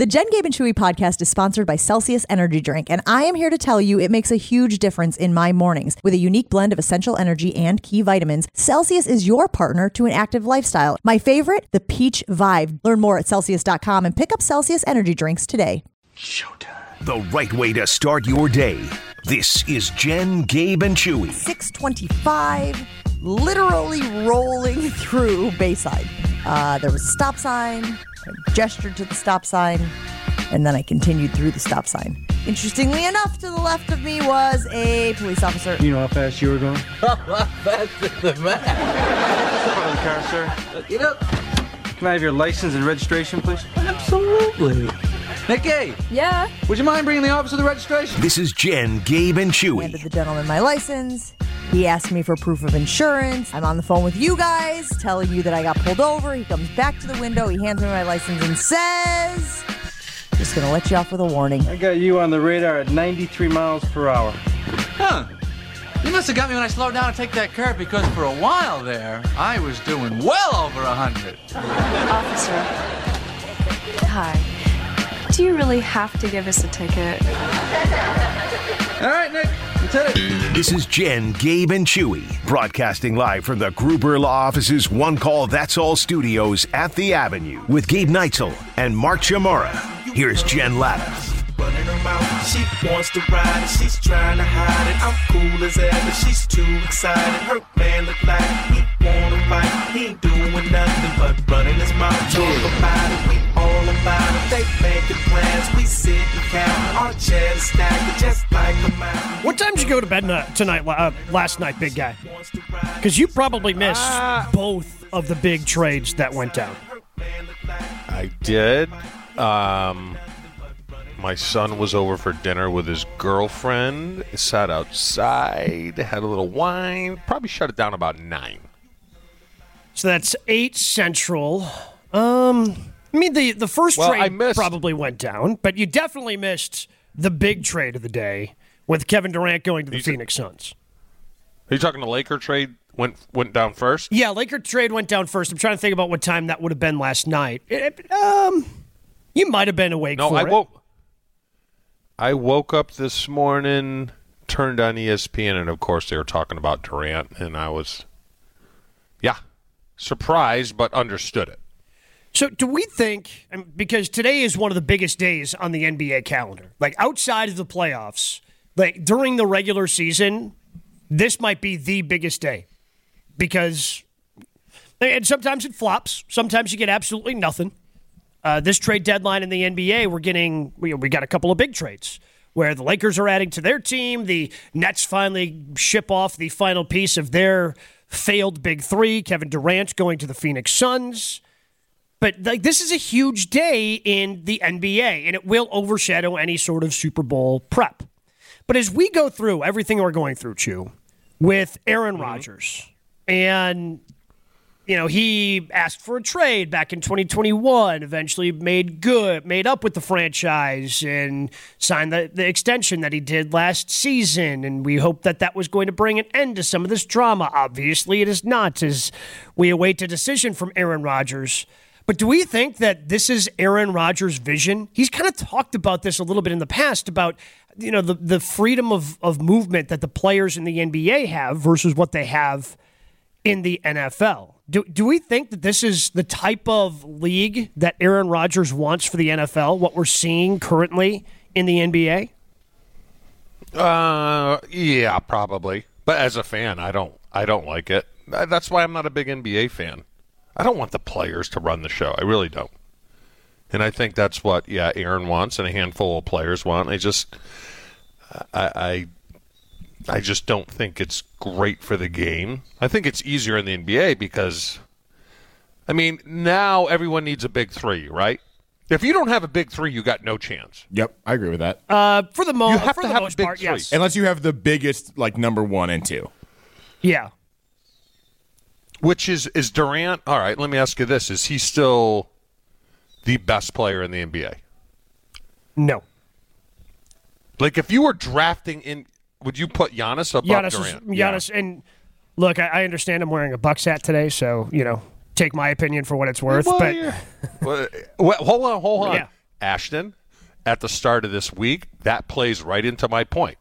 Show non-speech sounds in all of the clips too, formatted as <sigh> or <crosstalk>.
The Jen, Gabe, and Chewy podcast is sponsored by Celsius Energy Drink, and I am here to tell you it makes a huge difference in my mornings. With a unique blend of essential energy and key vitamins, Celsius is your partner to an active lifestyle. My favorite, the Peach Vibe. Learn more at Celsius.com and pick up Celsius Energy Drinks today. Showtime. The right way to start your day. This is Jen, Gabe, and Chewy. 625, literally rolling through Bayside. Uh, there was a stop sign. I gestured to the stop sign, and then I continued through the stop sign. Interestingly enough, to the left of me was a police officer. You know how fast you were going? Faster than that. Front of the car, sir. Get up. Can I have your license and registration, please? Absolutely. Nikki, Yeah. would you mind bringing the officer the registration? This is Jen, Gabe, and Chewy. Handed the gentleman my license. He asked me for proof of insurance. I'm on the phone with you guys, telling you that I got pulled over. He comes back to the window. He hands me my license and says, "Just gonna let you off with a warning." I got you on the radar at 93 miles per hour. Huh. You must have got me when I slowed down to take that curve because for a while there, I was doing well over a hundred. Officer. Hi. Do you really have to give us a ticket? All right, Nick, let's hit it. This is Jen, Gabe, and Chewy, broadcasting live from the Gruber Law Office's One Call That's All studios at the Avenue with Gabe Neitzel and Mark Chmura. Here's Jen Lada. running her mouth. She wants to ride it, she's trying to hide it. I'm cool as ever, she's too excited. Her man look like he wanna fight. He ain't doing nothing but running his mouth. Talk about it, we all about it. They making plans, we sit and count. Our chairs stacked just like a mountain. What time did you go to bed tonight? Uh, last night, big guy. Wants to ride Because you probably missed both of the big trades that went down. I did. Um, my son was over for dinner with his girlfriend. Sat outside, had a little wine. Probably shut it down about nine. So that's eight central. Um, I mean the the first Well, trade probably went down, but you definitely missed the big trade of the day with Kevin Durant going to the said- Phoenix Suns. Are you talking the Laker trade went went down first? Yeah, Laker trade went down first. I'm trying to think about what time that would have been last night. It- um, you might have been awake No, I it. woke. I woke up this morning, turned on ESPN, and of course they were talking about Durant, and I was, yeah, surprised but understood it. So, do we think, because today is one of the biggest days on the NBA calendar, like outside of the playoffs, like during the regular season, this might be the biggest day because, and sometimes it flops, sometimes you get absolutely nothing. Uh, this trade deadline in the NBA, we're getting, we, we got a couple of big trades where the Lakers are adding to their team. The Nets finally ship off the final piece of their failed big three, Kevin Durant going to the Phoenix Suns. But like this is a huge day in the NBA, and it will overshadow any sort of Super Bowl prep. But as we go through everything we're going through, Chew, with Aaron mm-hmm. Rodgers, and you know he asked for a trade back in 2021, eventually made good, made up with the franchise, and signed the, the extension that he did last season. And we hope that that was going to bring an end to some of this drama. Obviously, it is not, as we await a decision from Aaron Rodgers. But do we think that this is Aaron Rodgers' vision? He's kind of talked about this a little bit in the past about you know the the freedom of of movement that the players in the NBA have versus what they have in the NFL. Do do we think that this is the type of league that Aaron Rodgers wants for the NFL? What we're seeing currently in the NBA? Uh, yeah, probably. But as a fan, I don't, I don't like it. That's why I'm not a big NBA fan. I don't want the players to run the show. I really don't. And I think that's what, yeah, Aaron wants, and a handful of players want. I just, I, I, I just don't think it's great for the game. I think it's easier in the NBA because, I mean, now everyone needs a big three, right? If you don't have a big three, you got no chance. Yep, I agree with that. Uh, for the most, You have for to the have a big part, three. yes, Unless you have the biggest, like number one and two. yeah. Which is is Durant? All right, let me ask you this: Is he still the best player in the NBA? No, Like, if you were drafting in, would you put Giannis above Giannis, is, Durant? Giannis, and look, I, I understand I'm wearing a Bucks hat today, so you know, take my opinion for what it's worth. Well, but <laughs> well, hold on, hold on. Yeah. Ashton, at the start of this week, that plays right into my point.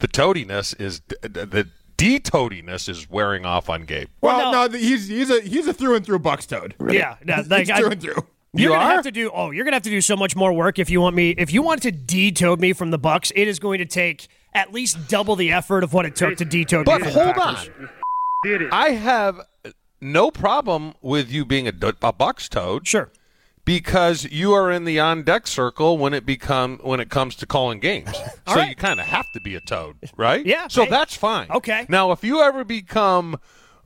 The toadiness is the D-toadiness is wearing off on Gabe. Well, Well, no, no. th- he's he's a he's a through and through Bucks toad. Yeah, no, like, He's I- through and through. You're You gonna are? have to do. Oh, you're gonna have to do so much more work if you want me. If you want to de-toad me from the Bucks, it is going to take at least double the effort of what it took to de-toad me. But from the hold Packers. on. I have no problem with you being a, d- a Bucks toad Sure. Because you are in the on deck circle when it become when it comes to calling games. <laughs> so right. you kind of have to be a toad, right? Yeah, So that's fine. Okay. Now, if you ever become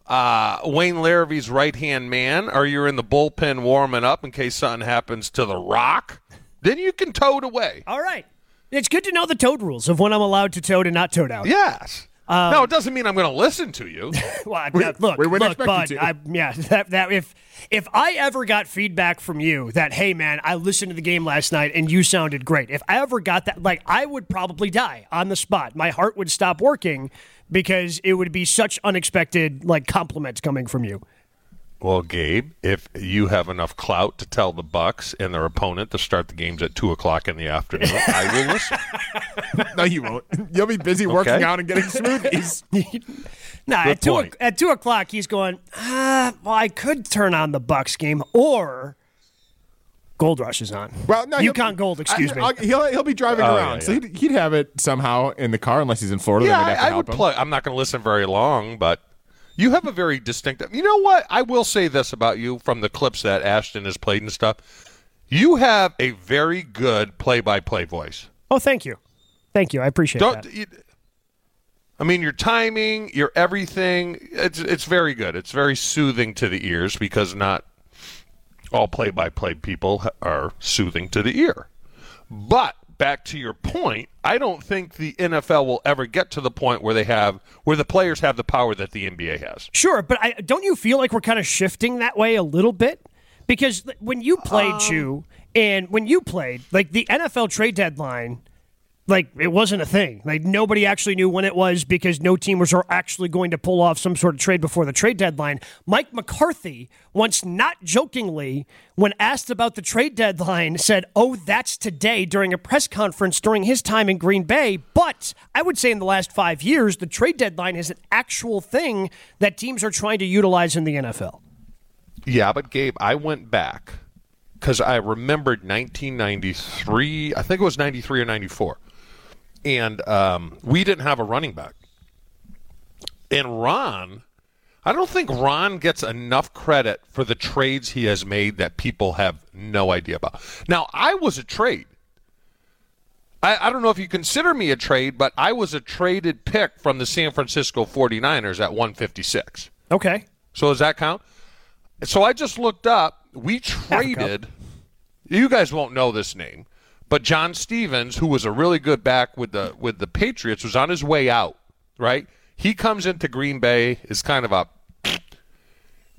uh, Wayne Larrivee's right hand man, or you're in the bullpen warming up in case something happens to the Rock, then you can toad away. All right. It's good to know the toad rules of when I'm allowed to toad and not toad out. Yes. Um, no, it doesn't mean I'm going to listen to you. <laughs> Well, I- We- uh, look, we look, bud. I, yeah, <laughs> that, that if if I ever got feedback from you that hey man, I listened to the game last night and you sounded great. If I ever got that, like I would probably die on the spot. My heart would stop working because it would be such unexpected like compliments coming from you. Well, Gabe, if you have enough clout to tell the Bucks and their opponent to start the games at two o'clock in the afternoon, I will listen. <laughs> No, you won't. You'll be busy working Okay. out and getting smoothies. <laughs> Nah, Good at two, o- at two o'clock, he's going. Ah, well, I could turn on the Bucks game, or Gold Rush is on. Well, no, he'll- Yukon Gold. Excuse I- me. I'll- he'll he'll be driving Oh, around, yeah, so yeah. he'd, he'd have it somehow in the car unless he's in Florida. yeah, then we'd have to I, I would him. play. I'm not going to listen very long, but you have a very distinctive. You know what? I will say this about you from the clips that Ashton has played and stuff. You have a very good play-by-play voice. oh, thank you, thank you. I appreciate Don't. that. You, I mean, your timing, your everything. It's it's very good. It's very soothing to the ears because not all play-by-play people are soothing to the ear. But back to your point, I don't think the NFL will ever get to the point where they have where the players have the power that the NBA has. Sure, but I, don't you feel like we're kind of shifting that way a little bit? Because when you played, um, Chew, and when you played, like the NFL trade deadline, like it wasn't a thing. Like nobody actually knew when it was because no team was actually going to pull off some sort of trade before the trade deadline. Mike McCarthy once, not jokingly, when asked about the trade deadline, said, "Oh, that's today" during a press conference during his time in Green Bay. But I would say in the last five years, the trade deadline is an actual thing that teams are trying to utilize in the NFL. Yeah, but Gabe, I went back because I remembered 1993. I think it was 93 or 94, and um, we didn't have a running back. And Ron, I don't think Ron gets enough credit for the trades he has made that people have no idea about. Now, I was a trade. I, I don't know if you consider me a trade, but I was a traded pick from the San Francisco 49ers at 156. Okay. So does that count? So I just looked up. We traded. You guys won't know this name, but John Stephens, who was a really good back with the with the Patriots, was on his way out. Right? He comes into Green Bay. Is kind of a.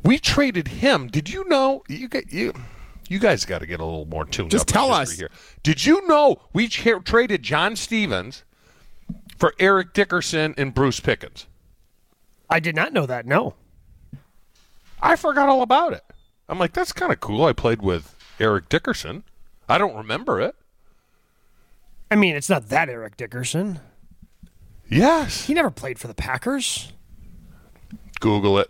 We traded him. Did you know? You get you. You guys got to get a little more tuned Just up. in tell us. Here. Did you know we tra- traded John Stephens for Eric Dickerson and Bruce Pickens? I did not know that. No. I forgot all about it. I'm like, that's kind of cool. I played with Eric Dickerson. I don't remember it. I mean, it's not that Eric Dickerson. Yes. He never played for the Packers. Google it.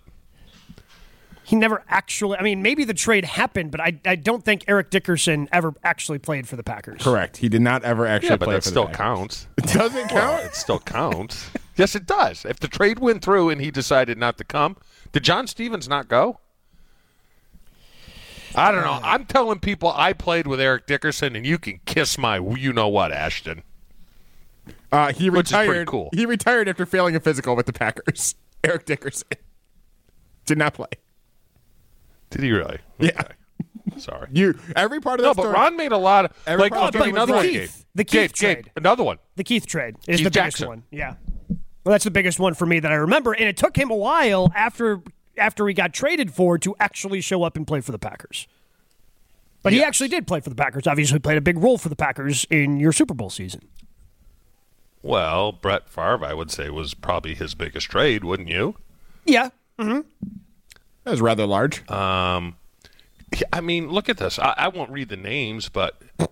He never actually. I mean, maybe the trade happened, but I, I don't think Eric Dickerson ever actually played for the Packers. Correct. He did not ever actually Yeah, but play that for still the Packers. counts. It <laughs> Does it Well, count? it still counts. yes, it does. If the trade went through and he decided not to come, did John Stephens not go? I don't know. I'm telling people I played with Eric Dickerson, and you can kiss my you know what, Ashton. Uh, he Which is pretty retired. cool. He retired after failing a physical with the Packers. <laughs> Eric Dickerson did not play. Did he really? Yeah. Sorry. You every part of No, that but. Ron made a lot of Every like. part I'll of the tell you story was another one. Gabe. Keith. The Keith Gabe, trade. another one. The Keith trade is Keith the biggest Jackson. one. Yeah. Well, that's the biggest one for me that I remember, and it took him a while after after he got traded for to actually show up and play for the Packers. But he actually did play for the Packers. Obviously, played a big role for the Packers in your Super Bowl season. Well, Brett Favre, I would say, was probably his biggest trade, wouldn't you? Yeah. that was rather large. Um, I mean, look at this. I, I won't read the names, but <laughs>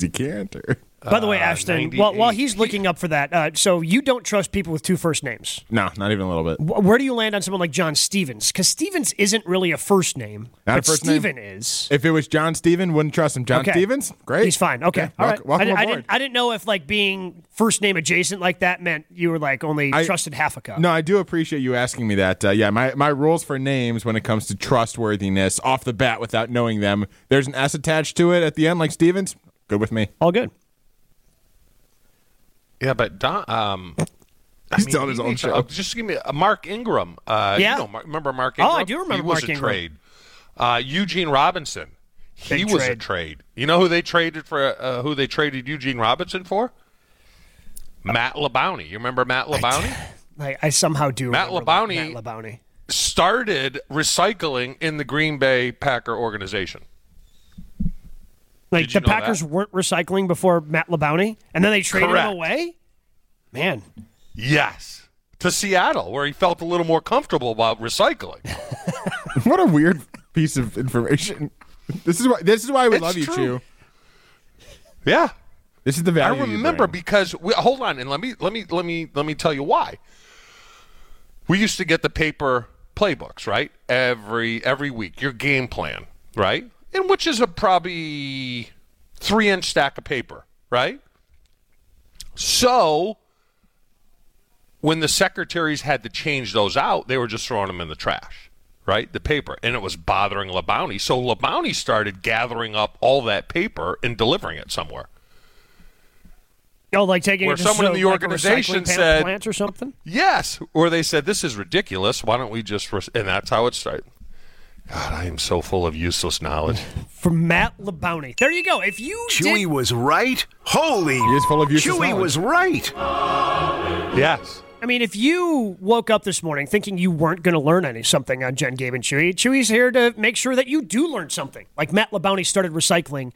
he can't. Or... By the way, Uh, Ashton, while, while he's looking up for that, uh, so you don't trust people with two first names. No, not even a little bit. Wh- Where do you land on someone like John Stephens? Because Stevens isn't really a first name, Not a but first name? Steven is. If it was John Steven, wouldn't trust him. John Okay. Stevens, great. He's fine. Okay, Yeah, all welcome, right. welcome I, di- I aboard. didn't. I didn't know if like being first name adjacent like that meant you were like only I- trusted half a cup. No, I do appreciate you asking me that. Uh, yeah, my, my rules for names when it comes to trustworthiness off the bat without knowing them, there's an S attached to it at the end, like Stevens. Good with me. all good. Yeah, but Don, um, I He's mean, telling his he own needs show. just give me uh, Mark Ingram. Uh, Yeah. you know, Mark, remember Mark Oh, Ingram? I do remember Mark Ingram. he was Mark a Ingram. trade. Uh, Eugene Robinson. He Big was a trade. trade. You know who they traded for? Uh, who they traded Eugene Robinson for? Matt LaBounty. You remember Matt LaBounty? I, I somehow do. Matt remember LaBounty- Matt LaBounty. Started recycling in the Green Bay Packer organization. Like the Packers that? weren't recycling before Matt LaBounty, and then they traded Correct. him away. Man, Yes, to Seattle, where he felt a little more comfortable about recycling. <laughs> what a weird piece of information. This is why this is why we It's love you, true. Chew. Yeah, This is the I value. you remember because we, hold on, and let me let me let me let me tell you why. We used to get the paper playbooks right every every week, your game plan, right, and which is a probably three inch stack of paper, right. So when the secretaries had to change those out, they were just throwing them in the trash, right? The paper, and it was bothering LaBounty. So LaBounty started gathering up all that paper and delivering it somewhere. oh, like taking Where it to someone in the like organization said- plant or something. Yes, or they said this is ridiculous. Why don't we just? Res-? And that's how it started. God, I am so full of useless knowledge. From Matt LaBounty. There you go. If you Chewy did, was right. Holy. He is full of useless Chewy knowledge. was right. yes. I mean, if you woke up this morning thinking you weren't going to learn any something on Jen, Gabe, and Chewy, Chewy's here to make sure that you do learn something. Like Matt LaBounty started recycling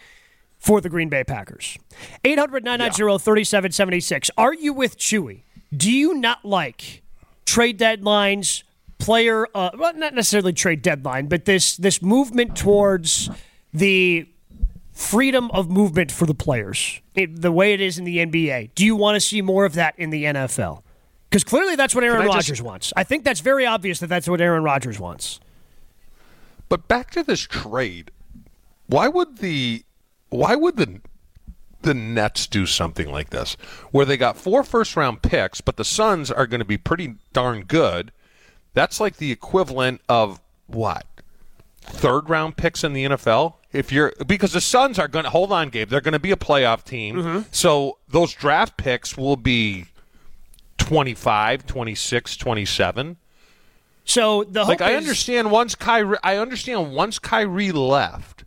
for the Green Bay Packers. 800 990 3776. Are you with Chewy? Do you not like trade deadlines, player, uh, well, not necessarily trade deadline, but this this movement towards the freedom of movement for the players, it, the way it is in the NBA. Do you want to see more of that in the NFL? Because clearly that's what Aaron Rodgers just- wants. I think that's very obvious that that's what Aaron Rodgers wants. But back to this trade. Why would the why would the the Nets do something like this where they got four first round picks but the Suns are going to be pretty darn good? That's like the equivalent of what? Third round picks in the NFL? If you're because the Suns are going to hold on Gabe, they're going to be a playoff team. Mm-hmm. So those draft picks will be 25, 26, 27. So the hope Like I understand once Kyrie, I understand once Kyrie left,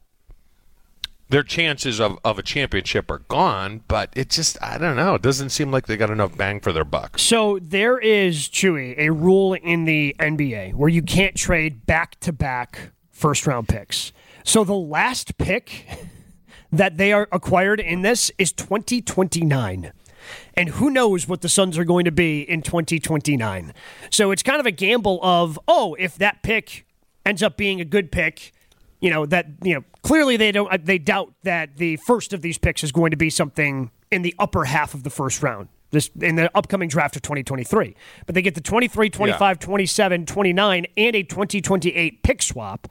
their chances of, of a championship are gone. But it just I don't know. It doesn't seem like they got enough bang for their buck. So there is Chewy a rule in the NBA where you can't trade back to back first round picks. So the last pick <laughs> that they are acquired in this is 2029. And who knows what the Suns are going to be in 2029. So it's kind of a gamble of, oh, if that pick ends up being a good pick, you know, that, you know, clearly they don't, uh, they doubt that the first of these picks is going to be something in the upper half of the first round. This in the upcoming draft of 2023. But they get the 23, 25, 27, 29 and a 2028 pick swap.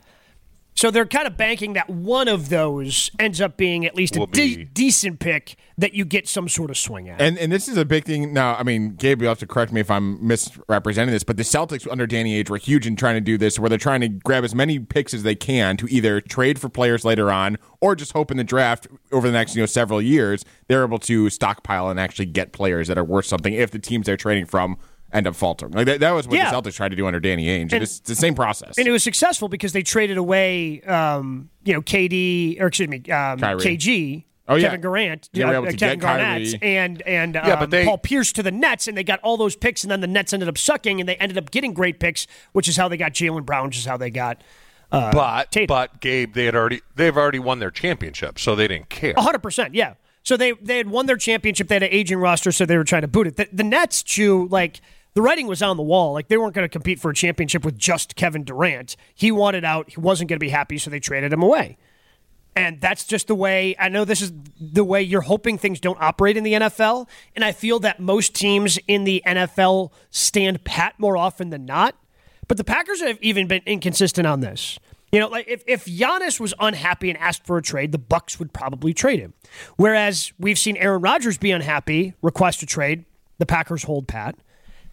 So they're kind of banking that one of those ends up being at least a de- decent pick that you get some sort of swing at. And and this is a big thing. Now, I mean, Gabe, you'll have to correct me if I'm misrepresenting this, but the Celtics under Danny Ainge were huge in trying to do this, where they're trying to grab as many picks as they can to either trade for players later on or just hope in the draft over the next you know several years they're able to stockpile and actually get players that are worth something if the teams they're trading from end up faltering. Like that, that was what Yeah. the Celtics tried to do under Danny Ainge. And- And it's the same process. and it was successful because they traded away, um, you know, KD or excuse me, um, KG. Oh, yeah. Kevin Durant, They were uh, Kevin Garnett, Kyrie. and and Yeah, but um, they- Paul Pierce to the Nets, and they got all those picks, and then the Nets ended up sucking, and they ended up getting great picks, which is how they got Jaylen Brown, which is how they got but Tatum. but Gabe, they had already they've already won their championship, so they didn't care. hundred percent, yeah. So they they had won their championship. They had an aging roster, so they were trying to boot it. The, the Nets, Chew, like the writing was on the wall. Like they weren't going to compete for a championship with just Kevin Durant. He wanted out. He wasn't going to be happy, so they traded him away. And that's just the way I know this is the way you're hoping things don't operate in the NFL. And I feel that most teams in the NFL stand pat more often than not. But the Packers have even been inconsistent on this. You know, like if, if Giannis was unhappy and asked for a trade, the Bucks would probably trade him. Whereas we've seen Aaron Rodgers be unhappy, request a trade, the Packers hold pat.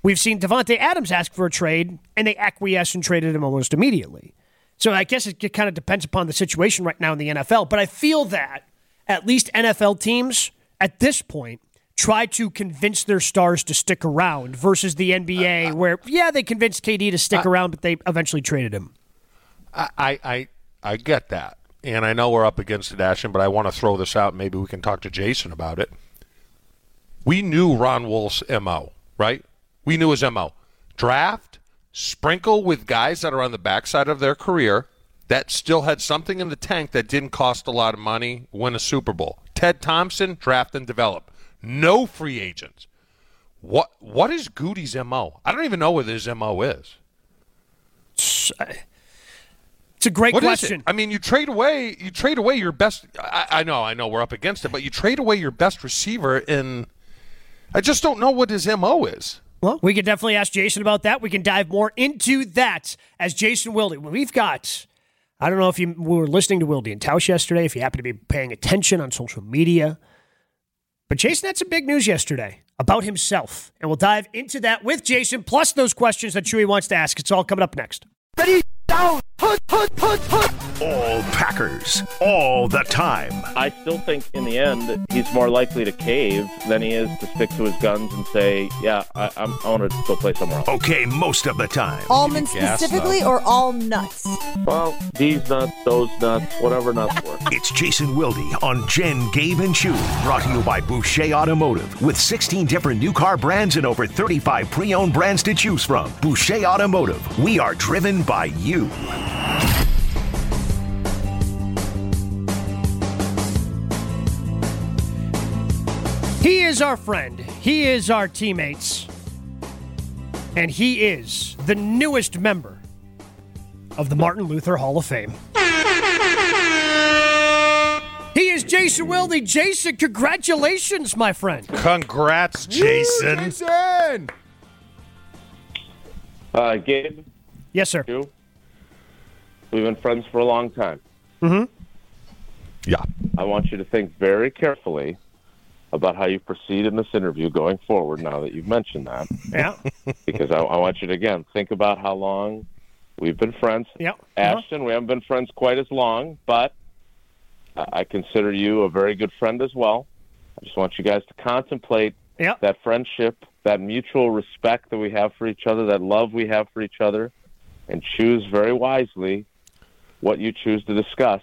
We've seen Davante Adams ask for a trade, and they acquiesce and traded him almost immediately. So I guess it kind of depends upon the situation right now in the NFL. But I feel that at least NFL teams at this point try to convince their stars to stick around versus the NBA, where yeah, they convinced KD to stick around, but they eventually traded him. I, I, I, I get that. And I know we're up against it, Ashton, but I want to throw this out. Maybe we can talk to Jason about it. We knew Ron Wolf's MO, right? We knew his MO. Draft, sprinkle with guys that are on the backside of their career that still had something in the tank that didn't cost a lot of money, win a Super Bowl. Ted Thompson, draft and develop. No free agents. What what is Gutey's MO? I don't even know what his MO is. It's a great What question. I mean, you trade away you trade away your best. I, I know, I know, we're up against it, but you trade away your best receiver, in I just don't know what his mo is. Well, we can definitely ask Jason about that. We can dive more into that as Jason Wilde. We've got, I don't know if you were listening to Wilde and Tausch yesterday, if you happen to be paying attention on social media, but Jason had some big news yesterday about himself. And we'll dive into that with Jason, plus those questions that Chewy wants to ask. It's all coming up next. Ready, down, All Packers, all the time. I still think in the end he's more likely to cave than he is to stick to his guns and say, "Yeah, I, I'm, I want to go play somewhere else." Okay, most of the time. Almonds gas specifically or all nuts? Well, these nuts, those nuts, whatever nuts work. <laughs> It's Jason Wilde on Jen, Gabe, and Chewy. Brought to you by Boucher Automotive. With 16 different new car brands and over 35 pre owned brands to choose from. Boucher Automotive. We are driven by you. He is our friend. He is our teammates. And he is the newest member of the Martin Luther Hall of Fame. He is Jason Wilde. Jason, congratulations, my friend. Congrats, Jason. Jason! Uh, Gabe, Yes, sir. you. We've been friends for a long time. Mm-hmm. Yeah. I want you to think very carefully about how you proceed in this interview going forward. Now that you've mentioned that, Yeah. <laughs> because I, I want you to again think about how long we've been friends. Yeah. Uh-huh. Ashton, we haven't been friends quite as long, but I I consider you a very good friend as well. I just want you guys to contemplate Yeah. that friendship, that mutual respect that we have for each other, that love we have for each other, and choose very wisely what you choose to discuss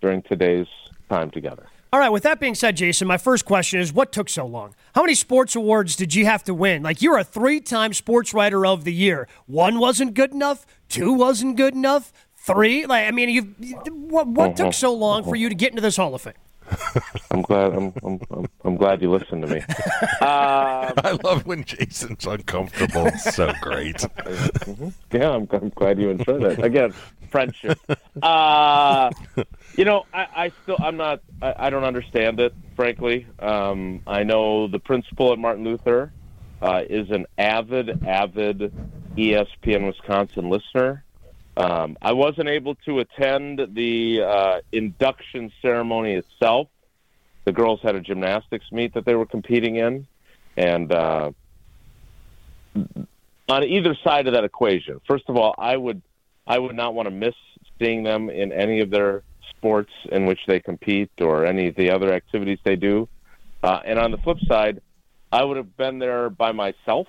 during today's time together. All right, with that being said, Jason, my first question is what took so long? How many sports awards did you have to win? Like, you're a three time sports writer of the year. One wasn't good enough, two wasn't good enough, three? Like, I mean, you've, what, what took so long for you to get into this Hall of Fame? <laughs> I'm glad. I'm. I'm. I'm, I'm glad you listened to me. <laughs> Um, I love when Jason's uncomfortable. It's so great. <laughs> Yeah, I'm, I'm glad you enjoyed that. Again, friendship. Uh, you know, I, I still, I'm not, I, I don't understand it, frankly. Um, I know the principal at Martin Luther uh, is an avid, avid ESPN Wisconsin listener. Um, I wasn't able to attend the uh, induction ceremony itself. The girls had a gymnastics meet that they were competing in, and uh, on either side of that equation. First of all, I would I would not want to miss seeing them in any of their sports in which they compete or any of the other activities they do. Uh, and on the flip side, I would have been there by myself.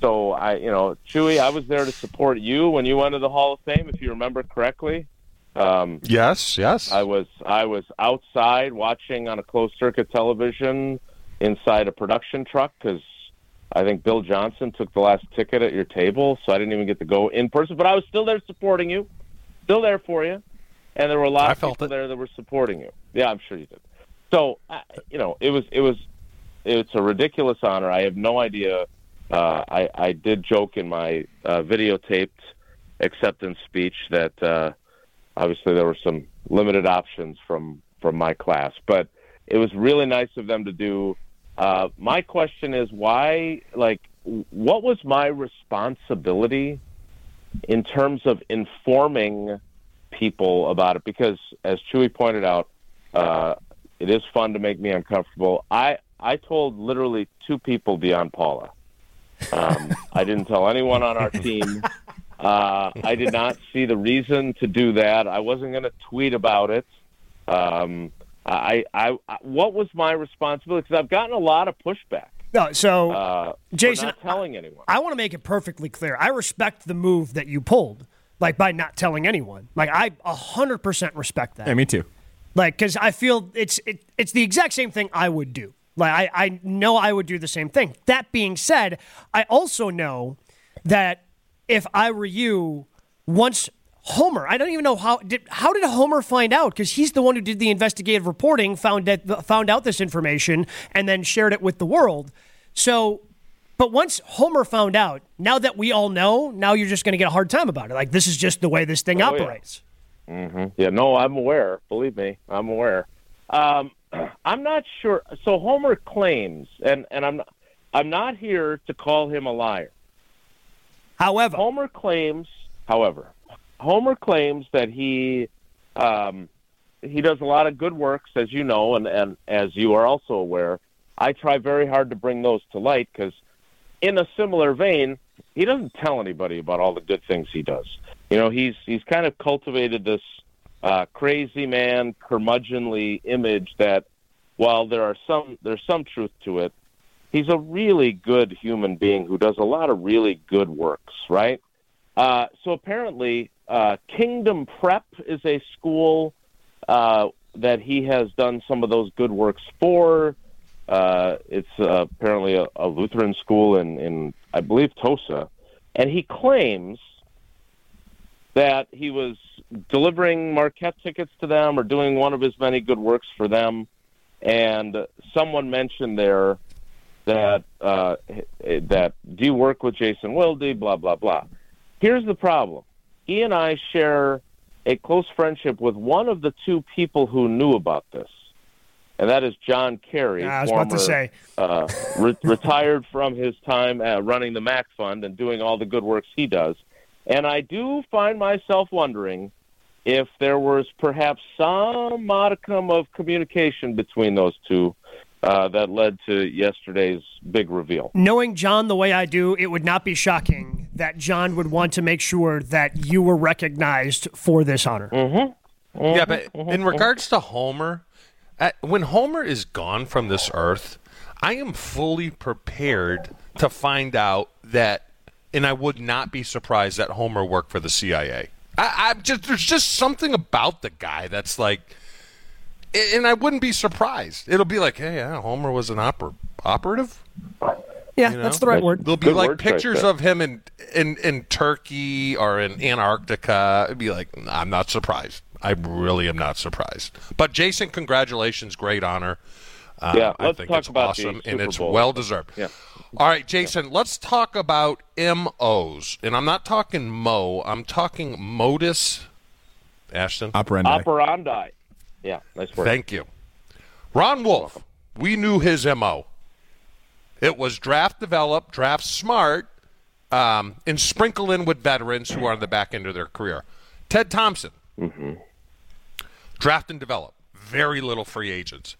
So I, you know, Chewy, I was there to support you when you went to the Hall of Fame, if you remember correctly. Um, Yes, yes. I was I was outside watching on a closed circuit television inside a production truck because I think Bill Johnson took the last ticket at your table, so I didn't even get to go in person. But I was still there supporting you, still there for you, and there were a lot I of felt people it. there that were supporting you. Yeah, I'm sure you did. So I you know, it was it was it's a ridiculous honor. I have no idea. Uh, I I did joke in my uh, videotaped acceptance speech that uh, obviously there were some limited options from from my class. But it was really nice of them to do. Uh, my question is why? Like, what was my responsibility in terms of informing people about it? Because as Chewy pointed out, uh, it is fun to make me uncomfortable. I I told literally two people beyond Paula. Um, <laughs> I didn't tell anyone on our team. Uh, I did not see the reason to do that. I wasn't going to tweet about it. Um, I, I, I, what was my responsibility? Because I've gotten a lot of pushback. No, so Uh, Jason, for not telling anyone. I want to make it perfectly clear. I respect the move that you pulled, like by not telling anyone. Like I 100% respect that. Yeah, me too. Like, because I feel it's it, it's the exact same thing I would do. Like, I, I know I would do the same thing. That being said, I also know that if I were you, once Homer, I don't even know how did how did Homer find out? Because he's the one who did the investigative reporting, found that found out this information, and then shared it with the world. So. But once Homer found out, now that we all know, now you're just going to get a hard time about it. Like this is just the way this thing Oh, yeah. operates. hmm Yeah, no, I'm aware. Believe me, I'm aware. Um, <clears throat> I'm not sure. So Homer claims, and and I'm I'm not here to call him a liar. However, Homer claims, however, Homer claims that he um, he does a lot of good works, as you know, and and as you are also aware. I try very hard to bring those to light because, in a similar vein, he doesn't tell anybody about all the good things he does. You know, he's he's kind of cultivated this uh, crazy man, curmudgeonly image that, while there are some there's some truth to it, he's a really good human being who does a lot of really good works, right? Uh, so apparently, uh, Kingdom Prep is a school uh, that he has done some of those good works for. Uh, it's uh, apparently a, a Lutheran school in, in, I believe, Tosa. And he claims that he was delivering Marquette tickets to them or doing one of his many good works for them. And someone mentioned there that uh, that do you work with Jason Wilde? Blah blah blah. Here's the problem. He and I share a close friendship with one of the two people who knew about this, and that is John Kerry. I was former, about to say. uh, re- <laughs> retired from his time uh, running the MACC Fund and doing all the good works he does. And I do find myself wondering if there was perhaps some modicum of communication between those two uh, that led to yesterday's big reveal. knowing John the way I do, it would not be shocking that John would want to make sure that you were recognized for this honor. Mm-hmm. Yeah, but in regards to Homer, at, when Homer is gone from this earth, I am fully prepared to find out that, and I would not be surprised that Homer worked for the CIA. I, I'm just there's just something about the guy that's like, and I wouldn't be surprised. It'll be like, hey, yeah, Homer was an oper- operative. Yeah, You know? that's the right word. There'll be Good like pictures of him in, in in Turkey or in Antarctica. It'd be like, I'm not surprised. I really am not surprised. But Jason, congratulations, great honor. Uh, Yeah, I let's think talk it's about the awesome and it's Bowl. well deserved. Yeah. All right, Jason, let's talk about MOs. And I'm not talking Mo, I'm talking modus. Ashton? Operandi. Operandi. Yeah, nice work. Thank you. Ron Wolf, we knew his MO. It was draft develop, draft smart, um, and sprinkle in with veterans who are on the back end of their career. Ted Thompson, draft and develop, very little free agents.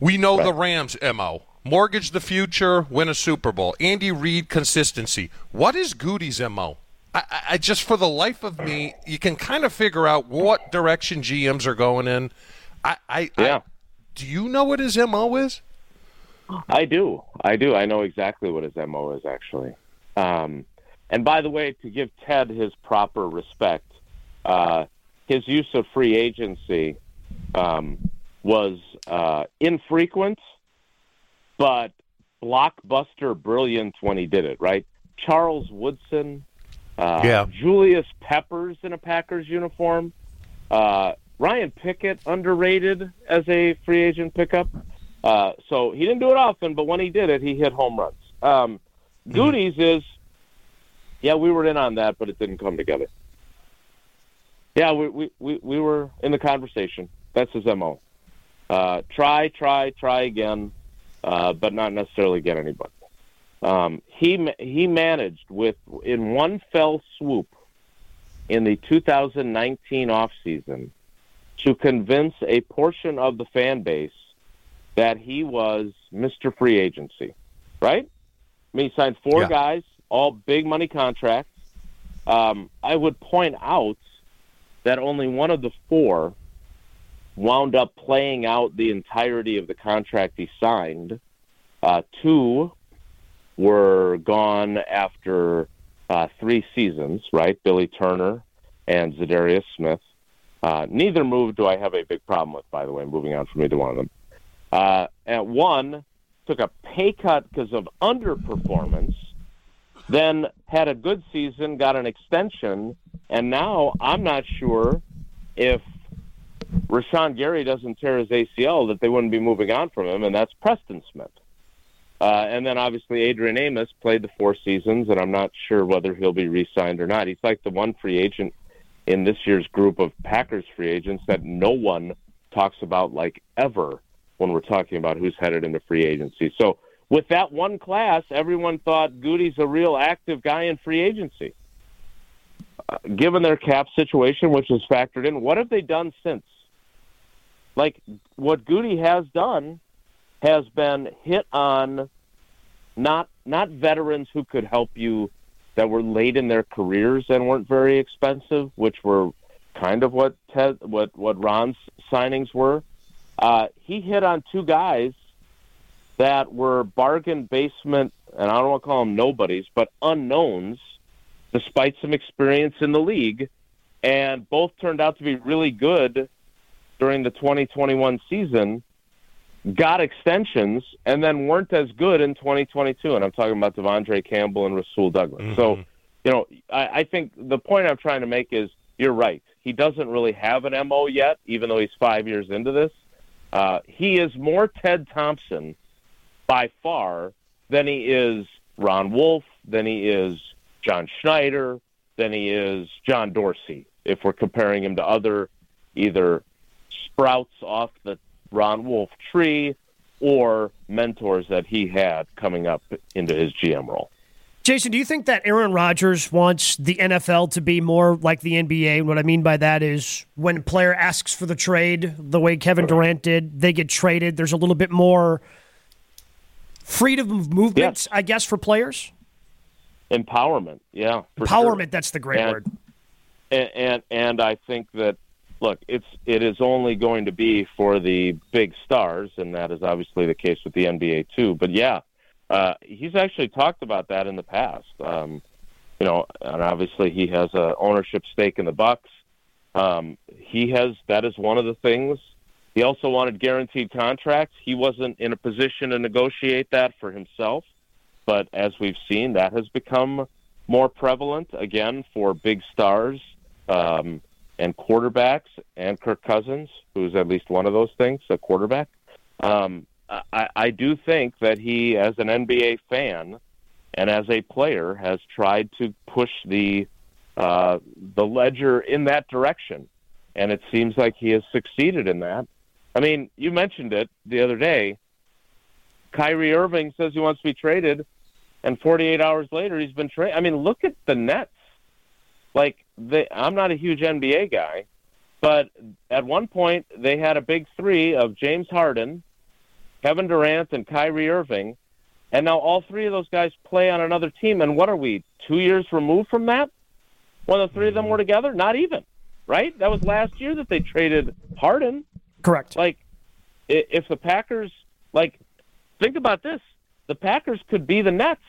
We know the Rams' MO. Mortgage the future, win a Super Bowl. Andy Reid consistency. What is Gutey's MO? I, I, just for the life of me, you can kind of figure out what direction GMs are going in. I, I, Yeah. I do you know what his MO is? I do. I do. I know exactly what his MO is, actually. Um, and by the way, to give Ted his proper respect, uh, his use of free agency um, was uh, infrequent, but blockbuster brilliant when he did it, right? Charles Woodson, uh, Yeah. Julius Peppers in a Packers uniform, uh, Ryan Pickett, underrated as a free agent pickup. Uh, so he didn't do it often, but when he did it, he hit home runs. Um, Gutey's is, yeah, we were in on that, but it didn't come together. Yeah, we we, we, we were in the conversation. That's his mo. Uh, try, try, try again, uh, but not necessarily get anybody. Um, he he managed with in one fell swoop in the 2019 offseason to convince a portion of the fan base that he was Mr. Free Agency, right? I mean, he signed four Yeah. guys, all big money contracts. Um, I would point out that only one of the four wound up playing out the entirety of the contract he signed. Uh, two were gone after uh, three seasons, right? Billy Turner and Za'Darius Smith. Uh, neither move do I have a big problem with, by the way, moving on from either one of them. Uh, and one took a pay cut because of underperformance, then had a good season, got an extension, and now I'm not sure if Rashan Gary doesn't tear his ACL that they wouldn't be moving on from him, and that's Preston Smith. Uh, and then obviously Adrian Amos played the four seasons, and I'm not sure whether he'll be re-signed or not. He's like the one free agent in this year's group of Packers free agents that no one talks about like ever when we're talking about who's headed into free agency. So with that one class, everyone thought Gutey's a real active guy in free agency. Uh, given their cap situation, which is factored in, what have they done since? Like what Gutey has done has been hit on not not veterans who could help you that were late in their careers and weren't very expensive, which were kind of what Ted what what Ron's signings were. Uh, he hit on two guys that were bargain basement, and I don't want to call them nobodies, but unknowns, despite some experience in the league, and both turned out to be really good during the 2021 season got extensions and then weren't as good in 2022. And I'm talking about De'Vondre Campbell and Rasul Douglas. So, you know, I, I think the point I'm trying to make is you're right. He doesn't really have an MO yet, even though he's five years into this. Uh, he is more Ted Thompson by far than he is Ron Wolf, than he is John Schneider, than he is John Dorsey, if we're comparing him to other either sprouts off the Ron Wolf tree or mentors that he had coming up into his GM role. Jason, do you think that Aaron Rodgers wants the NFL to be more like the NBA? And what I mean by that is when a player asks for the trade, the way Kevin Durant did, they get traded. There's a little bit more freedom of movement, I guess, for players. Empowerment, yeah. Empowerment, sure. that's the great And- word. and, and and I think that look, it's it is only going to be for the big stars, and that is obviously the case with the NBA too. But yeah, uh, he's actually talked about that in the past. Um, you know, and obviously he has a ownership stake in the Bucks. Um, he has that is one of the things. He also wanted guaranteed contracts. He wasn't in a position to negotiate that for himself, but as we've seen, that has become more prevalent again for big stars um, and quarterbacks and Kirk Cousins, who's at least one of those things, a quarterback. Um, I, I do think that he, as an NBA fan and as a player, has tried to push the uh, the ledger in that direction, and it seems like he has succeeded in that. I mean, you mentioned it the other day. Kyrie Irving says he wants to be traded, and 48 hours later he's been traded. I mean, look at the Nets. Like, they, I'm not a huge NBA guy, but at one point they had a big three of James Harden, Kevin Durant, and Kyrie Irving, and now all three of those guys play on another team. And what are we, two years removed from that? When the three of them mm-hmm. were together? Not even, right? That was last year that they traded Harden. Correct. Like, if the Packers, like, think about this: the Packers could be the Nets.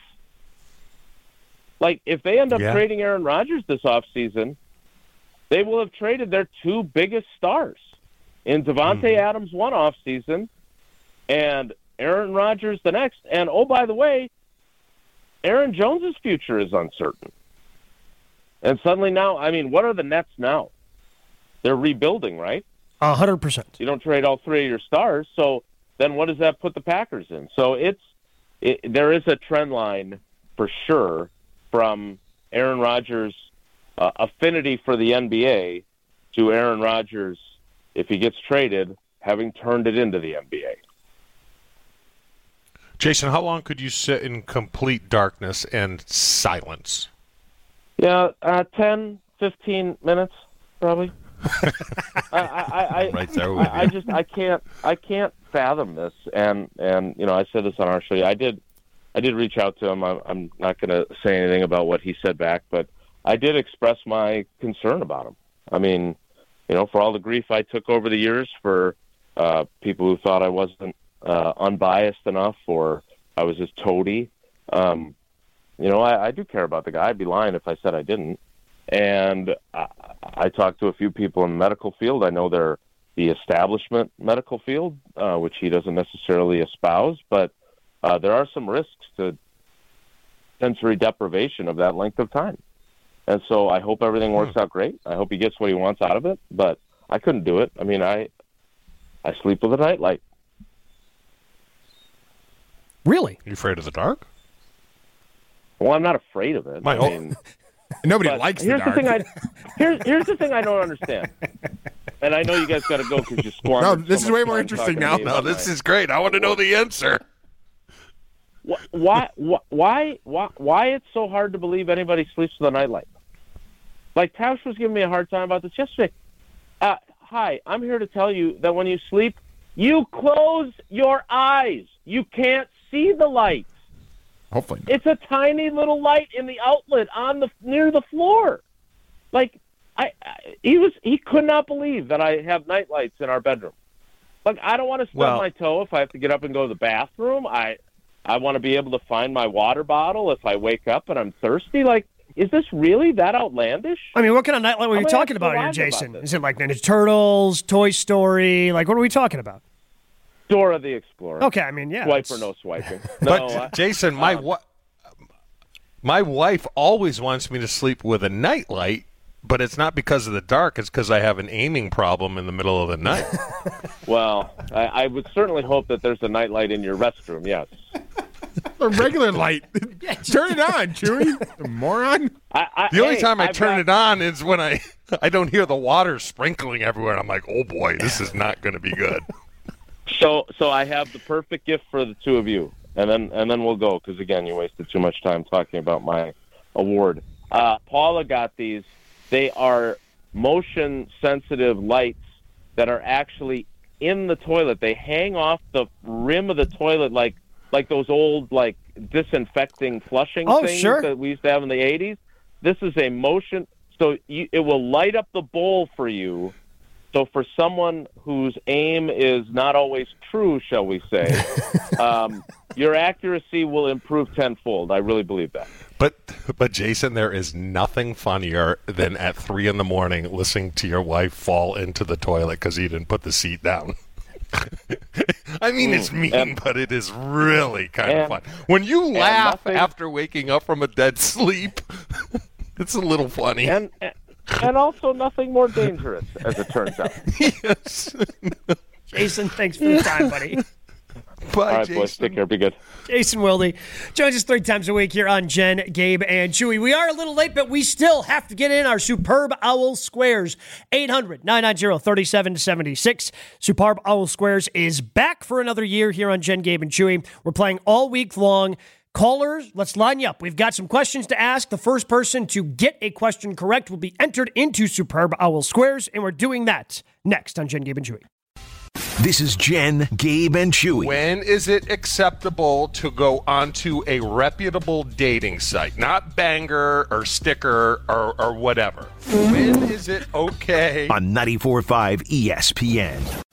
Like, if they end up Yeah. trading Aaron Rodgers this offseason, they will have traded their two biggest stars in Davante mm-hmm. Adams one offseason and Aaron Rodgers the next. And oh, by the way, Aaron Jones's future is uncertain. And suddenly now, I mean, what are the Nets now? They're rebuilding, right? A hundred percent. You don't trade all three of your stars, so then what does that put the Packers in? So it's it, there is a trend line for sure from Aaron Rodgers' uh, affinity for the NBA to Aaron Rodgers if he gets traded, having turned it into the NBA. Jason, how long could you sit in complete darkness and silence? Yeah, uh, 10, 15 minutes, probably. <laughs> I, I, I, Right there with I, I just I can't I can't fathom this, and and you know I said this on our show. I did I did reach out to him. I'm, I'm not going to say anything about what he said back, but I did express my concern about him. I mean, you know, for all the grief I took over the years for uh, people who thought I wasn't uh, unbiased enough or I was just toady. Um, you know, I, I do care about the guy. I'd be lying if I said I didn't. And I, I talked to a few people in the medical field. I know they're the establishment medical field, uh, which he doesn't necessarily espouse, but uh, there are some risks to sensory deprivation of that length of time. And so I hope everything works out great. I hope he gets what he wants out of it, but I couldn't do it. I mean, I I sleep with a nightlight. Really? You afraid of the dark? Well, I'm not afraid of it. My I whole- mean, <laughs> Nobody but likes the here's dark. thing I here's here's the thing I don't understand. <laughs> And I know you guys got to go because you squandered. No, this so is much way more interesting now. No, this my- is great. I want to know the answer. Wh- why why why why why it's so hard to believe anybody sleeps with a nightlight. Like Tausch was giving me a hard time about this yesterday. Uh, hi, I'm here to tell you that when you sleep, you close your eyes. You can't see the light. Hopefully. It's a tiny little light in the outlet on the near the floor. Like I, I he was he could not believe that I have night lights in our bedroom. Like I don't want to stub Well- my toe if I have to get up and go to the bathroom. I I want to be able to find my water bottle if I wake up and I'm thirsty. Like is this really that outlandish? I mean, what kind of nightlight were you talking about here, lads about Jason? Is it like Ninja Turtles, Toy Story? Like, what are we talking about? Dora the Explorer. Okay, I mean, yeah. Swipe it's- or no swiping. <laughs> But no, I- Jason, my um, wa- my wife always wants me to sleep with a nightlight, but it's not because of the dark. It's because I have an aiming problem in the middle of the night. <laughs> well, I, I would certainly hope that there's a nightlight in your restroom. Yes. <laughs> A regular light. <laughs> Turn it on, Chewy. moron. I, I, The only hey, time I I've turn got- it on is when I I don't hear the water sprinkling everywhere. I'm like, oh boy, this is not going to be good. So, so I have the perfect gift for the two of you, and then and then we'll go because again, you wasted too much time talking about my award. Uh, Paula got these. They are motion sensitive lights that are actually in the toilet. They hang off the rim of the toilet like like those old like disinfecting flushing Oh, things sure. that we used to have in the '80s. This is a motion, so you, it will light up the bowl for you. So for someone whose aim is not always true, shall we say, <laughs> um, your accuracy will improve tenfold. I really believe that. But but Jason, there is nothing funnier than at three in the morning listening to your wife fall into the toilet because you didn't put the seat down. <laughs> I mean, it's mm, mean, And- but it is really kind of fun. When you laugh nothing- after waking up from a dead sleep, <laughs> it's a little funny. And and also nothing more dangerous, as it turns out. <laughs> yes. Jason, thanks for the time, buddy. Bye, All right, Jason. boys, take care. Be good. Jason Wilde joins us three times a week here on Jen, Gabe, and Chewy. We are a little late, but we still have to get in our superb owl squares. 800 990 3776. Superb Owl Squares is back for another year here on Jen, Gabe, and Chewy. We're playing all week long. Callers, let's line you up. We've got some questions to ask. The first person to get a question correct will be entered into Superb Owl Squares, and we're doing that next on Jen, Gabe, and Chewy. This is Jen, Gabe, and Chewy. When is it acceptable to go onto a reputable dating site, not banger or sticker or, or whatever? When is it okay? on 94.5 ESPN.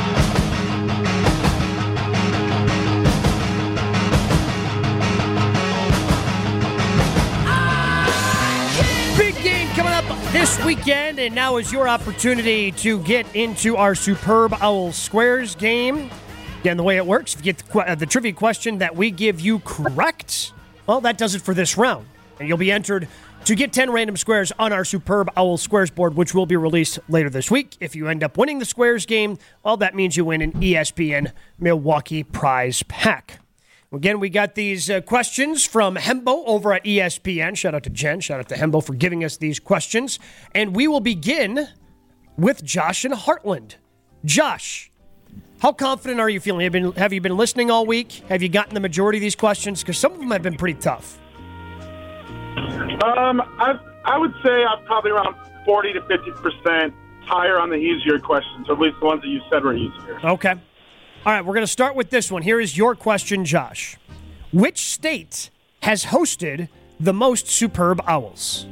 This weekend, and now is your opportunity to get into our superb Owl Squares game. Again, the way it works, if you get the, uh, the trivia question that we give you correct, well, that does it for this round. And you'll be entered to get 10 random squares on our superb Owl Squares board, which will be released later this week. If you end up winning the squares game, well, that means you win an ESPN Milwaukee prize pack. Again, we got these uh, questions from Hembo over at ESPN. Shout out to Jen. Shout out to Hembo for giving us these questions. And we will begin with Josh and Hartland. Josh, how confident are you feeling? Have, been, have you been listening all week? Have you gotten the majority of these questions? Because some of them have been pretty tough. Um, I I would say I'm probably around forty to fifty percent higher on the easier questions, or at least the ones that you said were easier. Okay. All right, we're going to start with this one. Here is your question, Josh. Which state has hosted the most superb owls?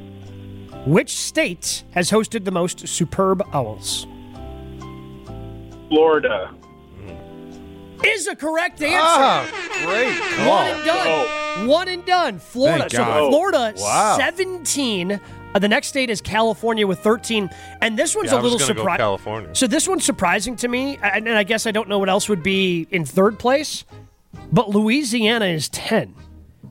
Which state has hosted the most superb owls? Florida. Is a correct answer. Ah, great One call. and done. One and done. Florida. Thank So God. Florida, Wow. 17. Uh, the next state is California with 13. And this one's Yeah, a little surprising. California. So this one's surprising to me. And, and I guess I don't know what else would be in third place. But Louisiana is 10.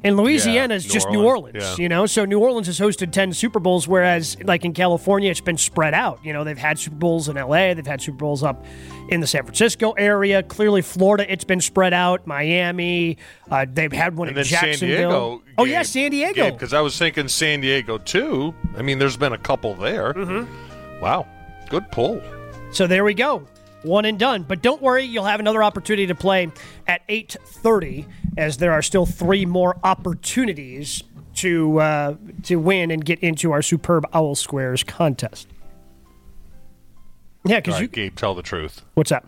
And Louisiana Yeah, is New just New Orleans, Orleans, yeah. you know? So New Orleans has hosted 10 Super Bowls, whereas, like in California, it's been spread out. You know, they've had Super Bowls in LA, they've had Super Bowls up in the San Francisco area. Clearly, Florida, it's been spread out. Miami, uh, they've had one And in then San Jacksonville. Diego. Oh, yeah, San Diego. Because I was thinking San Diego too. I mean, there's been a couple there. Mm-hmm. Wow, good pull. So there we go. One and done. But don't worry, you'll have another opportunity to play at 8:30 as there are still three more opportunities to uh, to win and get into our superb owl squares contest. Yeah, cuz right, you Gabe, tell the truth. What's that?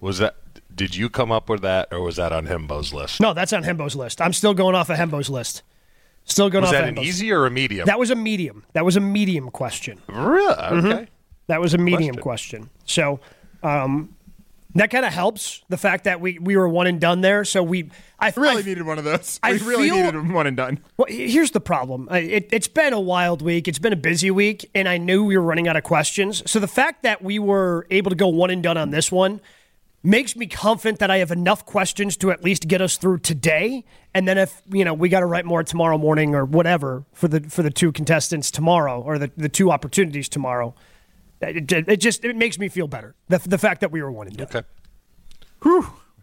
Was that? Did you come up with that, or was that on Hembo's list? No, that's on Hembo's list. I'm still going off of Hembo's list. Still going off. Was that of an Hembo's. easy or a medium? That was a medium. That was a medium question. really? Mm-hmm. Okay. That was a medium question. So um, that kind of helps the fact that we, we were one and done there. So we I Really I, needed one of those. I we really feel- needed one and done. Well, here's the problem. It, it's been a wild week. It's been a busy week, and I knew we were running out of questions. So the fact that we were able to go one and done on this one makes me confident that I have enough questions to at least get us through today. And then if you know we got to write more tomorrow morning or whatever for the for the two contestants tomorrow or the, the two opportunities tomorrow, it, it- it just it makes me feel better. The, the fact that we were one and done. Okay.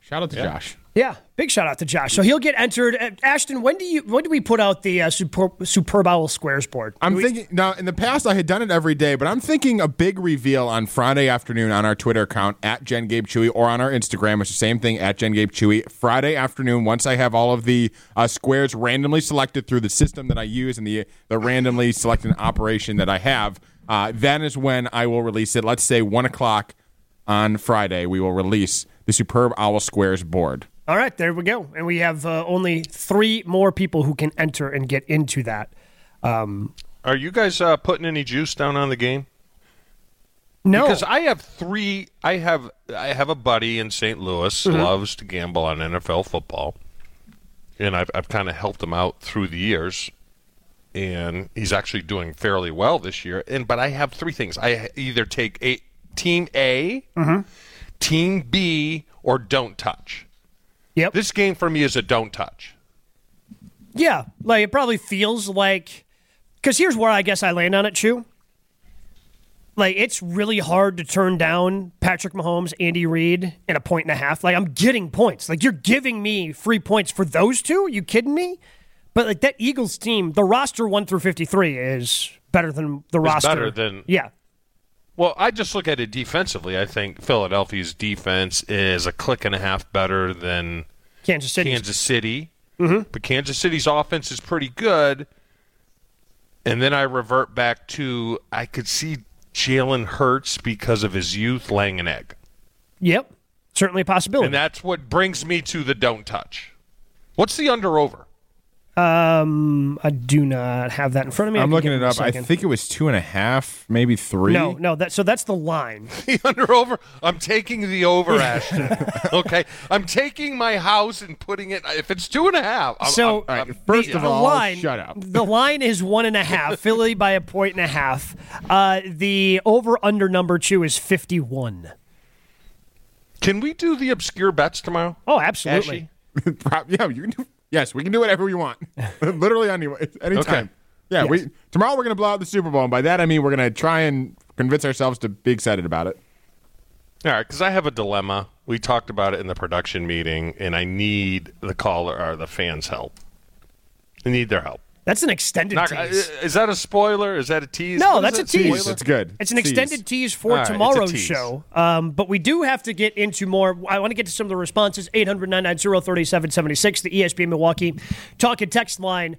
Shout out to Josh. Yeah, big shout out to Josh. So he'll get entered. Uh, Ashton, when do you when do we put out the uh, superb, superb owl squares board? I'm we- thinking now. In the past, I had done it every day, but I'm thinking a big reveal on Friday afternoon on our Twitter account at Jen Gabe Chewy or on our Instagram. It's the same thing at Jen Gabe Chewy. Friday afternoon, once I have all of the uh, squares randomly selected through the system that I use and the the randomly selected operation that I have, uh, then is when I will release it. Let's say one o'clock on Friday, we will release the Superb Owl Squares board. All right, there we go. And we have uh, only three more people who can enter and get into that. Um, Are you guys uh, putting any juice down on the game? no, Because I have three. I have I have a buddy in St. Louis Mm-hmm. loves to gamble on NFL football, and I've I've kind of helped him out through the years, and he's actually doing fairly well this year. And but I have three things. I either take a team A, Mm-hmm. team B, or don't touch. Yep. This game for me is a don't touch. yeah, like it probably feels like because here's where I guess I land on it, Chew. Like it's really hard to turn down Patrick Mahomes, Andy Reid, and a point and a half. Like I'm getting points. Like you're giving me free points for those two. you kidding me? But like that Eagles team, the roster one through fifty three is better than the roster. better than- yeah. Well, I just look at it defensively. I think Philadelphia's defense is a click and a half better than Kansas City. Kansas City. Mm-hmm. But Kansas City's offense is pretty good. And then I revert back to I could see Jalen Hurts because of his youth laying an egg. Yep, certainly a possibility. And that's what brings me to the don't touch. What's the under over? Um, I do not have that in front of me. I I'm looking it up. I think it was two and a half, maybe three. no, no. That so that's the line. <laughs> The under over? I'm taking the over, Ashton. <laughs> okay. I'm taking my house and putting it if it's two and a half. I'm, So I'm- I'm- first the, of all, line, shut up. The line is one and a half. <laughs> Philly by a point and a half. Uh, the over under number two is fifty one. can we do the obscure bets tomorrow? Oh, absolutely. Yeah, you can do. Yes, we can do whatever we want. <laughs> Literally any anytime. Yeah, we tomorrow we're gonna blow out the Super Bowl, and by that I mean we're gonna try and convince ourselves to be excited about it. All right, because I have a dilemma. We talked about it in the production meeting, and I need the caller or the fans' help. I need their help. That's an extended Not- tease. is that a spoiler? Is that a tease? No, What is that's a it? tease. Spoiler? It's good. It's an Tease. extended tease for All right, it's a tomorrow's tease. show. Um, but we do have to get into more. I want to get to some of the responses. 800 990 3776, the ESPN Milwaukee talk and text line.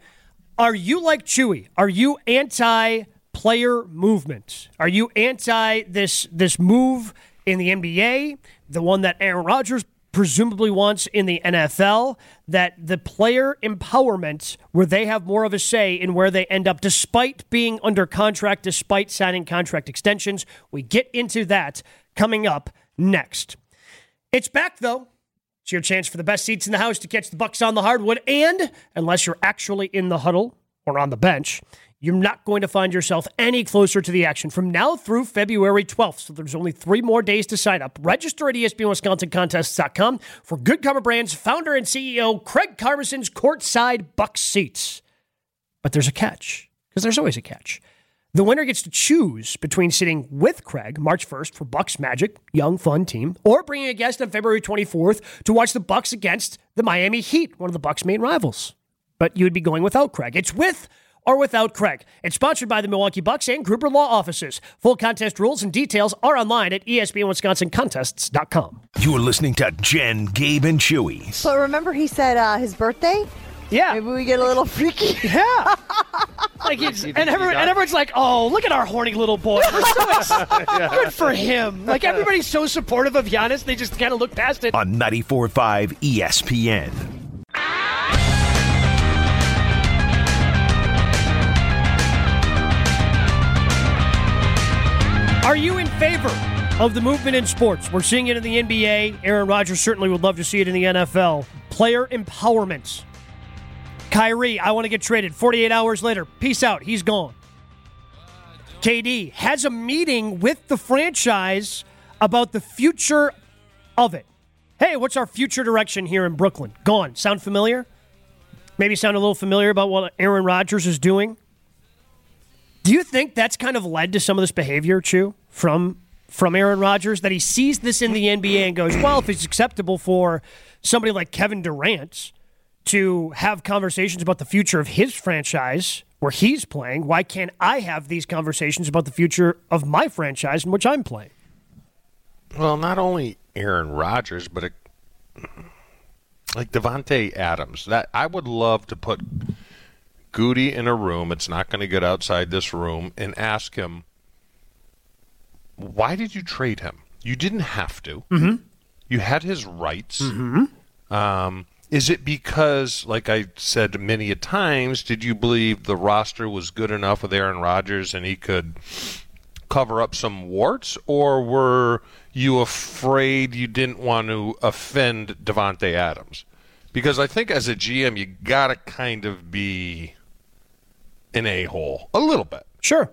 Are you like Chewy? Are you anti player movement? Are you anti this this move in the NBA, the one that Aaron Rodgers presumably wants in the NFL, that the player empowerment where they have more of a say in where they end up despite being under contract, despite signing contract extensions. We get into that coming up next. It's back though. It's your chance for the best seats in the house to catch the Bucks on the hardwood, and unless you're actually in the huddle or on the bench, you're not going to find yourself any closer to the action from now through February 12th. So there's only three more days to sign up. Register at ESPNWisconsinContests.com for Good Cover Brands founder and CEO Craig Carmeson's courtside Bucks seats. But there's a catch, because there's always a catch. The winner gets to choose between sitting with Craig March 1st for Bucks Magic, young fun team, or bringing a guest on February 24th to watch the Bucks against the Miami Heat, one of the Bucks' main rivals. But you would be going without Craig. It's with or without Craig. It's sponsored by the Milwaukee Bucks and Gruber Law Offices. Full contest rules and details are online at ESPNWisconsinContests.com. You're listening to Jen, Gabe, and Chewy. But remember, he said uh, his birthday. Yeah. Maybe we get a little freaky. Yeah. <laughs> like it's, and, everyone, and everyone's like, "Oh, look at our horny little boy. We're so <laughs> ex- Good for him." Like everybody's so supportive of Giannis, they just kind of look past it. On 94.5 ESPN. Are you in favor of the movement in sports? We're seeing it in the NBA. Aaron Rodgers certainly would love to see it in the NFL. Player empowerment. Kyrie, I want to get traded. 48 hours later, peace out. He's gone. KD has a meeting with the franchise about the future of it. Hey, what's our future direction here in Brooklyn? Gone. Sound familiar? Maybe sound a little familiar about what Aaron Rodgers is doing? Do you think that's kind of led to some of this behavior, Chew, from from Aaron Rodgers? That he sees this in the NBA and goes, well, if it's acceptable for somebody like Kevin Durant to have conversations about the future of his franchise where he's playing, why can't I have these conversations about the future of my franchise in which I'm playing? Well, not only Aaron Rodgers, but a, like Davante Adams. That I would love to put Gutey in a room. It's not going to get outside this room, and ask him, "Why did you trade him? You didn't have to. Mm-hmm. You had his rights. Mm-hmm. Um, is it because, like I said many a times, did you believe the roster was good enough with Aaron Rodgers and he could cover up some warts, or were you afraid you didn't want to offend Davante Adams? Because I think as a GM, you gotta kind of be an a hole a little bit, Sure.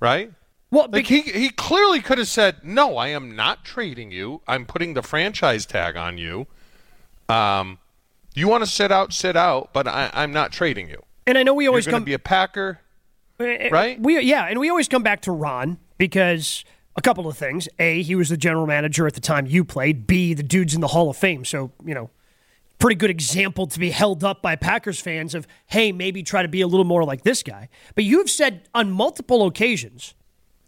right? Well, Like he he clearly could have said, "No, I am not trading you. I'm putting the franchise tag on you. Um, you want to sit out, sit out, but I, I'm not trading you. and I know we always You're come be a Packer, right? We yeah, and we always come back to Ron because a couple of things. A, he was the general manager at the time you played. B, the dude's in the Hall of Fame, so you know, pretty good example to be held up by Packers fans of hey, maybe try to be a little more like this guy. But you have said on multiple occasions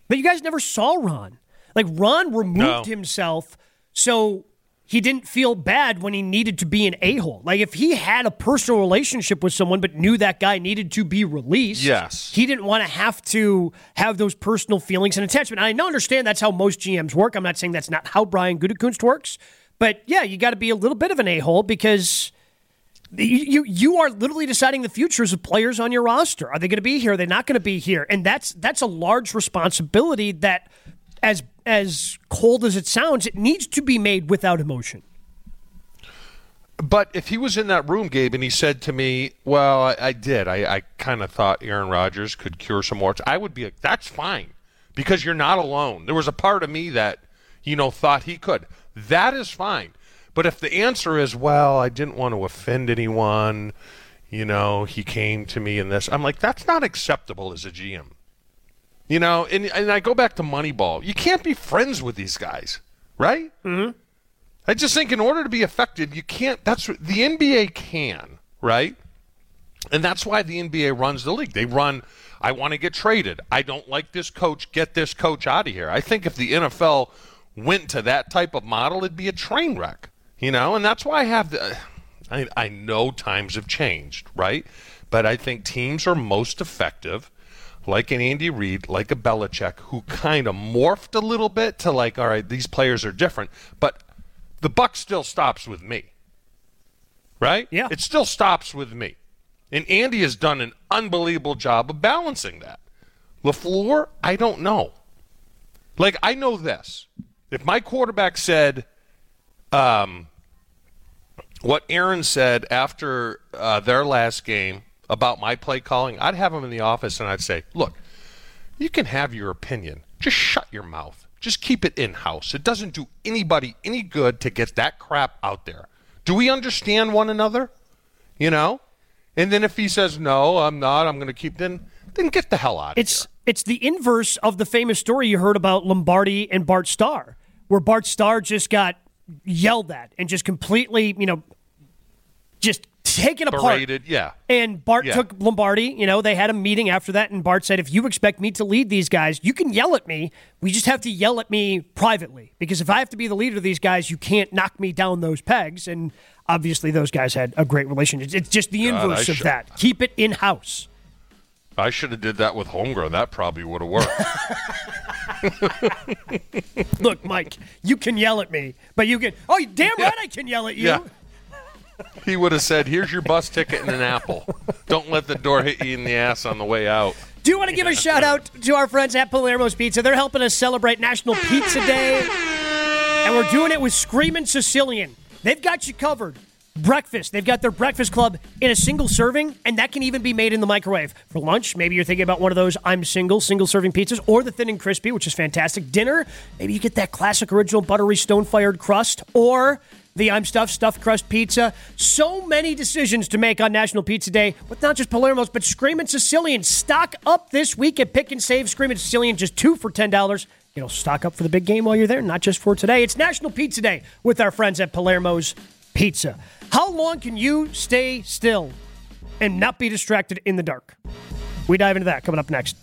that you guys never saw Ron. Like Ron removed No. himself so he didn't feel bad when he needed to be an a hole. Like if he had a personal relationship with someone but knew that guy needed to be released, Yes. he didn't want to have to have those personal feelings and attachment. And I know understand that's how most GMs work. I'm not saying that's not how Brian Gutekunst works, but yeah, you got to be a little bit of an a hole because. You, you are literally deciding the futures of players on your roster. Are they going to be here? Are they not going to be here? And that's that's a large responsibility that, as as cold as it sounds, it needs to be made without emotion. But if he was in that room, Gabe, and he said to me, "Well, I, I did. I, I kind of thought Aaron Rodgers could cure some warts," I would be like, "That's fine, because you're not alone." There was a part of me that, you know, thought he could. That is fine. But if the answer is, "Well, I didn't want to offend anyone," you know, he came to me in this, I'm like, that's not acceptable as a GM. You know, and and I go back to Moneyball. You can't be friends with these guys, right? Mm-hmm. I just think in order to be effective, you can't. That's the NBA can, right? And that's why the NBA runs the league. They run, I want to get traded. I don't like this coach. Get this coach out of here. I think if the NFL went to that type of model, it'd be a train wreck, you know? And that's why I have the. I, I know times have changed, right? But I think teams are most effective, like an Andy Reid, like a Belichick, who kind of morphed a little bit to like, all right, these players are different, but the buck still stops with me, right? Yeah, it still stops with me, and Andy has done an unbelievable job of balancing that. Lafleur, I don't know. Like I know this: if my quarterback said, um, what Aaron said after uh, their last game about my play calling, I'd have him in the office and I'd say, look, you can have your opinion. Just shut your mouth. Just keep it in house. It doesn't do anybody any good to get that crap out there. Do we understand one another? You know? And then if he says, no, I'm not, I'm going to keep, then, then get the hell out of it's, here. It's the inverse of the famous story you heard about Lombardi and Bart Starr, where Bart Starr just got yelled at and just completely, you know, just taken Berated, apart. Yeah. And Bart yeah. took Lombardi. You know, they had a meeting after that, and Bart said, "If you expect me to lead these guys, you can yell at me. We just have to yell at me privately because if I have to be the leader of these guys, you can't knock me down those pegs." And obviously, those guys had a great relationship. It's just the God, inverse I of sh- that. Keep it in house. I should have did that with Holmgren. That probably would have worked. <laughs> Look, Mike, you can yell at me, but you can. Oh, damn right, I can yell at you. Yeah. He would have said, "Here's your bus ticket and an apple. Don't let the door hit you in the ass on the way out." Do you want to give a shout out to our friends at Palermo's Pizza? They're helping us celebrate National Pizza Day, and we're doing it with Screaming Sicilian. They've got you covered. Breakfast. They've got their breakfast club in a single serving, and that can even be made in the microwave. For lunch, maybe you're thinking about one of those I'm single, single serving pizzas, or the thin and crispy, which is fantastic. Dinner, maybe you get that classic original buttery stone fired crust, or the I'm stuffed stuffed crust pizza. So many decisions to make on National Pizza Day, with not just Palermo's, but Screamin' Sicilian. Stock up this week at Pick and Save Screamin' Sicilian, just two for ten dollars. You know, stock up for the big game while you're there, not just for today. It's National Pizza Day with our friends at Palermo's Pizza. How long can you stay still and not be distracted in the dark? We dive into that coming up next.